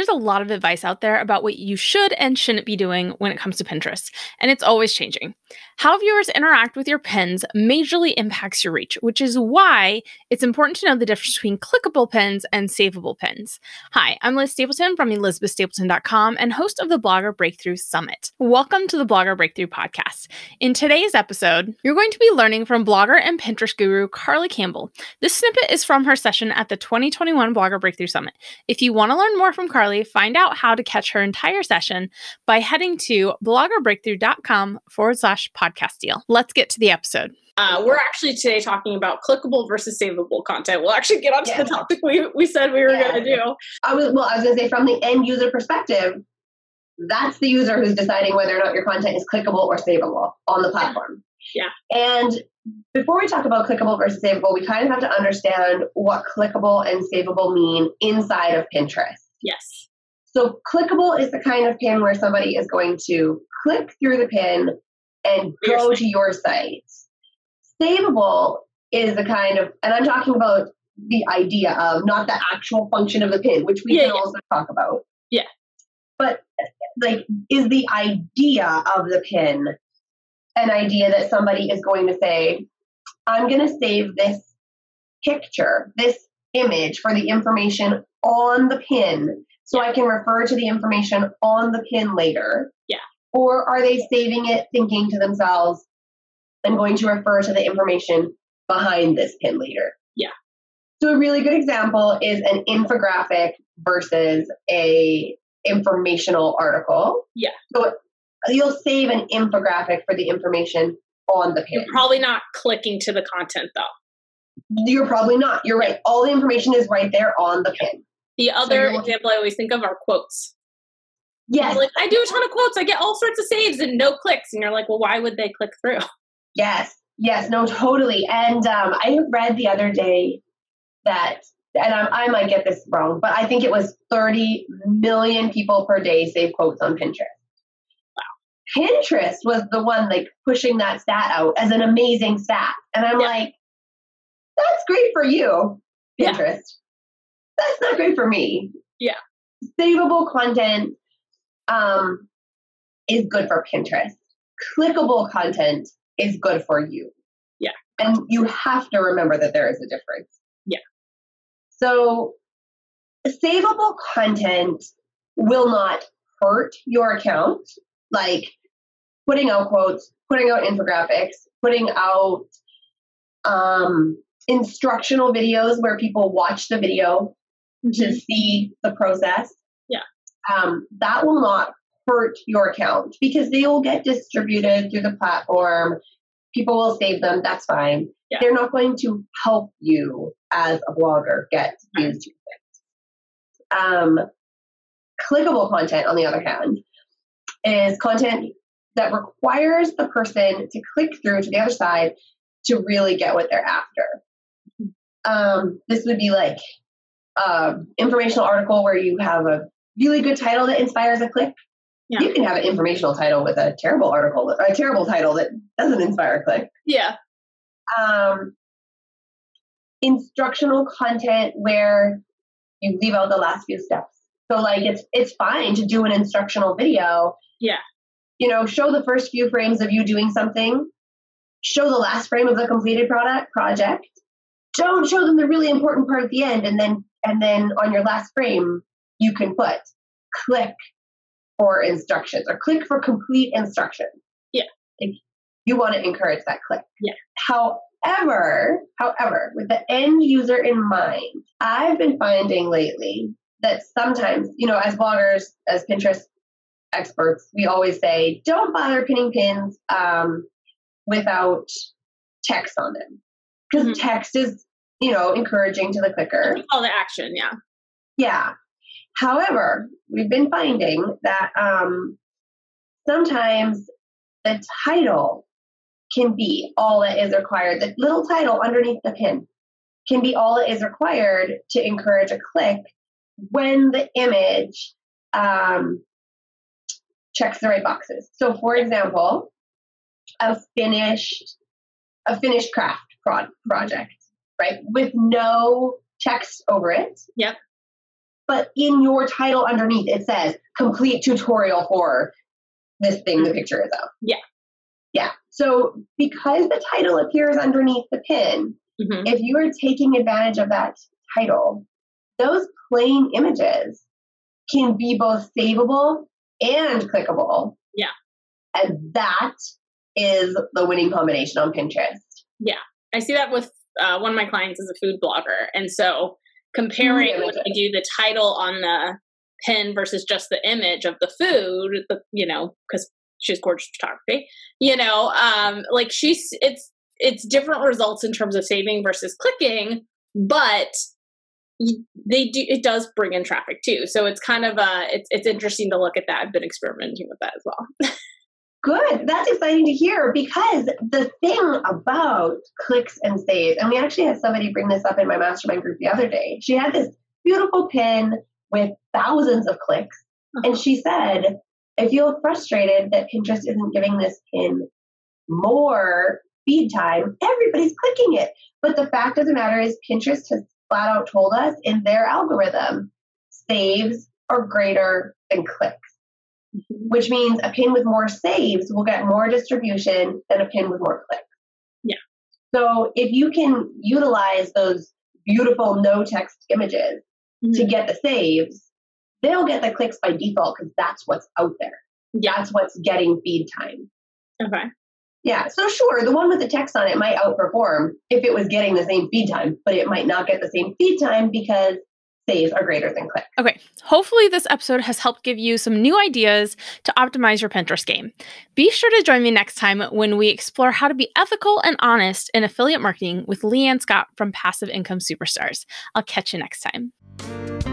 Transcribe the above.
There's a lot of advice out there about what you should and shouldn't be doing when it comes to Pinterest, and it's always changing. How viewers interact with your pins majorly impacts your reach, which is why it's important to know the difference between clickable pins and savable pins. Hi, I'm Liz Stapleton from elizabethstapleton.com and host of the Blogger Breakthrough Summit. Welcome to the Blogger Breakthrough podcast. In today's episode, you're going to be learning from blogger and Pinterest guru Carly Campbell. This snippet is from her session at the 2021 Blogger Breakthrough Summit. If you want to learn more from Carly, find out how to catch her entire session by heading to bloggerbreakthrough.com forward slash podcast deal. Let's get to the episode. Uh, we're actually today talking about clickable versus savable content. We'll actually get onto yeah. the topic we, we said we were yeah. going to do. I was well. I was going to say from the end user perspective, that's the user who's deciding whether or not your content is clickable or savable on the platform. Yeah. And before we talk about clickable versus savable, we kind of have to understand what clickable and savable mean inside of Pinterest. Yes. So clickable is the kind of pin where somebody is going to click through the pin and go to your site. Savable is the kind of, and I'm talking about the idea of not the actual function of the pin, which we yeah, can yeah. also talk about. Yeah. But like, is the idea of the pin an idea that somebody is going to say, I'm going to save this picture, this image for the information on the pin so I can refer to the information on the pin later? Yeah. Or are they saving it thinking to themselves, I'm going to refer to the information behind this pin later? Yeah. So a really good example is an infographic versus a informational article. Yeah. So you'll save an infographic for the information on the pin. You're probably not clicking to the content though. You're probably not. You're right. All the information is right there on the pin. The other so example I always think of are quotes. Yes. Like I do a ton of quotes. I get all sorts of saves and no clicks. And you're like, well, why would they click through? Yes. Yes. No, totally. And um, I read the other day that, and I, I might get this wrong, but I think it was 30 million people per day save quotes on Pinterest. Wow. Pinterest was the one like pushing that stat out as an amazing stat. And I'm yeah. like, that's great for you, Pinterest. Yeah. That's not great for me. Yeah. Savable content um, is good for Pinterest. Clickable content is good for you. Yeah. And you have to remember that there is a difference. Yeah. So, savable content will not hurt your account. Like, putting out quotes, putting out infographics, putting out um, instructional videos where people watch the video mm-hmm. to see the process. Yeah. Um, that will not hurt your account because they will get distributed through the platform. People will save them. That's fine. Yeah. They're not going to help you as a blogger get things. Um, clickable content, on the other hand, is content that requires the person to click through to the other side to really get what they're after. Um, this would be like an informational article where you have a really good title that inspires a click. Yeah. You can have an informational title with a terrible article, or a terrible title that doesn't inspire a click. Yeah. Um, instructional content where you leave out the last few steps. So like it's it's fine to do an instructional video. Yeah you know, show the first few frames of you doing something, show the last frame of the completed product project. Don't show them the really important part at the end and then and then on your last frame you can put click for instructions or click for complete instructions. Yeah. Like you want to encourage that click. Yeah. However, however, with the end user in mind, I've been finding lately that sometimes, you know, as bloggers, as Pinterest experts, we always say don't bother pinning pins um, without text on them because mm-hmm. text is you know encouraging to the clicker. Call to action, yeah. Yeah. However, we've been finding that um, sometimes the title can be all that is required. The little title underneath the pin can be all that is required to encourage a click when the image um, checks the right boxes. So, for example, a finished a finished craft pro- project, right, with no text over it. Yep. but in your title underneath it says complete tutorial for this thing the picture is of. Yeah. Yeah. So because the title appears underneath the pin, Mhm. if you are taking advantage of that title, those plain images can be both savable and clickable. Yeah. And that is the winning combination on Pinterest. Yeah. I see that with uh, one of my clients is a food blogger, and so comparing Food when I do the title on the pin versus just the image of the food, the, you know, because she's gorgeous photography, you know, um, like she's it's it's different results in terms of saving versus clicking, but they do it does bring in traffic too. So it's kind of uh it's it's interesting to look at that. I've been experimenting with that as well. Good. That's exciting to hear because the thing about clicks and saves, and we actually had somebody bring this up in my mastermind group the other day. She had this beautiful pin with thousands of clicks, uh-huh. and she said, I feel frustrated that Pinterest isn't giving this pin more feed time. Everybody's clicking it. But the fact of the matter is, Pinterest has flat out told us in their algorithm saves are greater than clicks Mm-hmm. which means a pin with more saves will get more distribution than a pin with more clicks. Yeah. So if you can utilize those beautiful no text images to mm-hmm. get the saves, they'll get the clicks by default because that's what's out there. Yeah. That's what's getting feed time. Okay. Yeah, so sure, the one with the text on it might outperform if it was getting the same feed time, but it might not get the same feed time because saves are greater than clicks. Okay, hopefully, this episode has helped give you some new ideas to optimize your Pinterest game. Be sure to join me next time when we explore how to be ethical and honest in affiliate marketing with Leanne Scott from Passive Income Superstars. I'll catch you next time.